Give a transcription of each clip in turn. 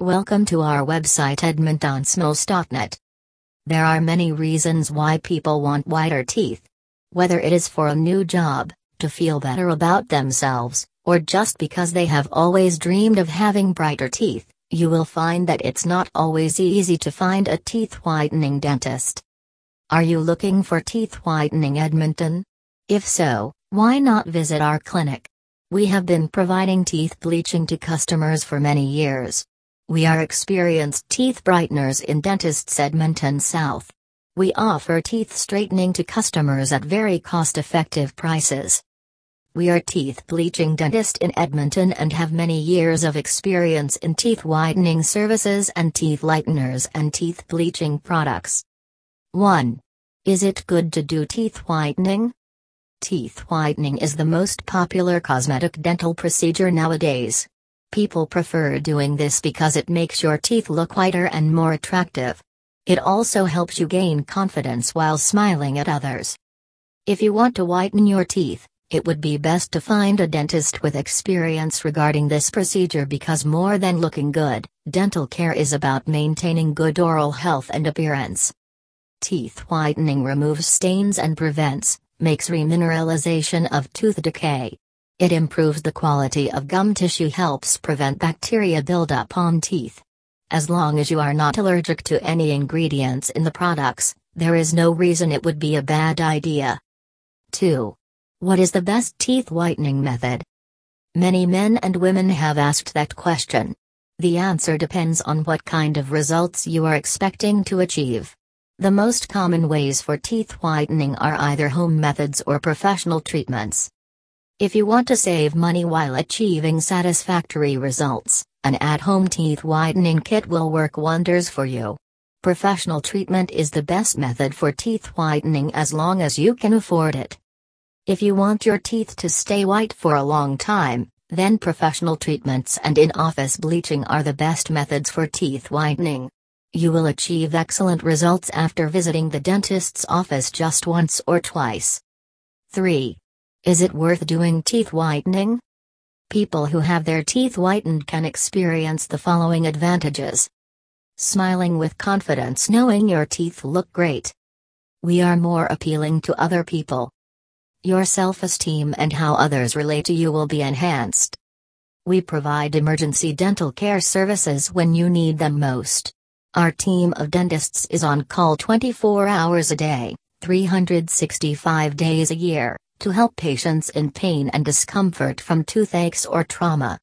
Welcome to our website edmontonsmiles.net. There are many reasons why people want whiter teeth. Whether it is for a new job, to feel better about themselves, or just because they have always dreamed of having brighter teeth, you will find that it's not always easy to find a teeth whitening dentist. Are you looking for teeth whitening Edmonton? If so, why not visit our clinic? We have been providing teeth bleaching to customers for many years. We are experienced teeth brighteners in Dentists Edmonton South. We offer teeth straightening to customers at very cost effective prices. We are teeth bleaching dentist in Edmonton and have many years of experience in teeth whitening services and teeth lighteners and teeth bleaching products. 1. Is it good to do teeth whitening? Teeth whitening is the most popular cosmetic dental procedure nowadays. People prefer doing this because it makes your teeth look whiter and more attractive. It also helps you gain confidence while smiling at others. If you want to whiten your teeth, it would be best to find a dentist with experience regarding this procedure because more than looking good, dental care is about maintaining good oral health and appearance. Teeth whitening removes stains and prevents, makes remineralization of tooth decay. It improves the quality of gum tissue helps prevent bacteria buildup on teeth. As long as you are not allergic to any ingredients in the products, there is no reason it would be a bad idea. 2. What is the best teeth whitening method? Many men and women have asked that question. The answer depends on what kind of results you are expecting to achieve. The most common ways for teeth whitening are either home methods or professional treatments. If you want to save money while achieving satisfactory results, an at home teeth whitening kit will work wonders for you. Professional treatment is the best method for teeth whitening as long as you can afford it. If you want your teeth to stay white for a long time, then professional treatments and in office bleaching are the best methods for teeth whitening. You will achieve excellent results after visiting the dentist's office just once or twice. 3. Is it worth doing teeth whitening? People who have their teeth whitened can experience the following advantages. Smiling with confidence knowing your teeth look great. We are more appealing to other people. Your self esteem and how others relate to you will be enhanced. We provide emergency dental care services when you need them most. Our team of dentists is on call 24 hours a day, 365 days a year, to help patients in pain and discomfort from toothaches or trauma.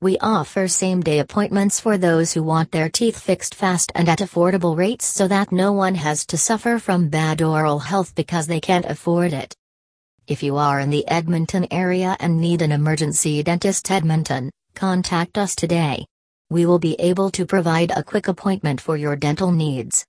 We offer same day appointments for those who want their teeth fixed fast and at affordable rates so that no one has to suffer from bad oral health because they can't afford it. If you are in the Edmonton area and need an emergency dentist Edmonton, contact us today. We will be able to provide a quick appointment for your dental needs.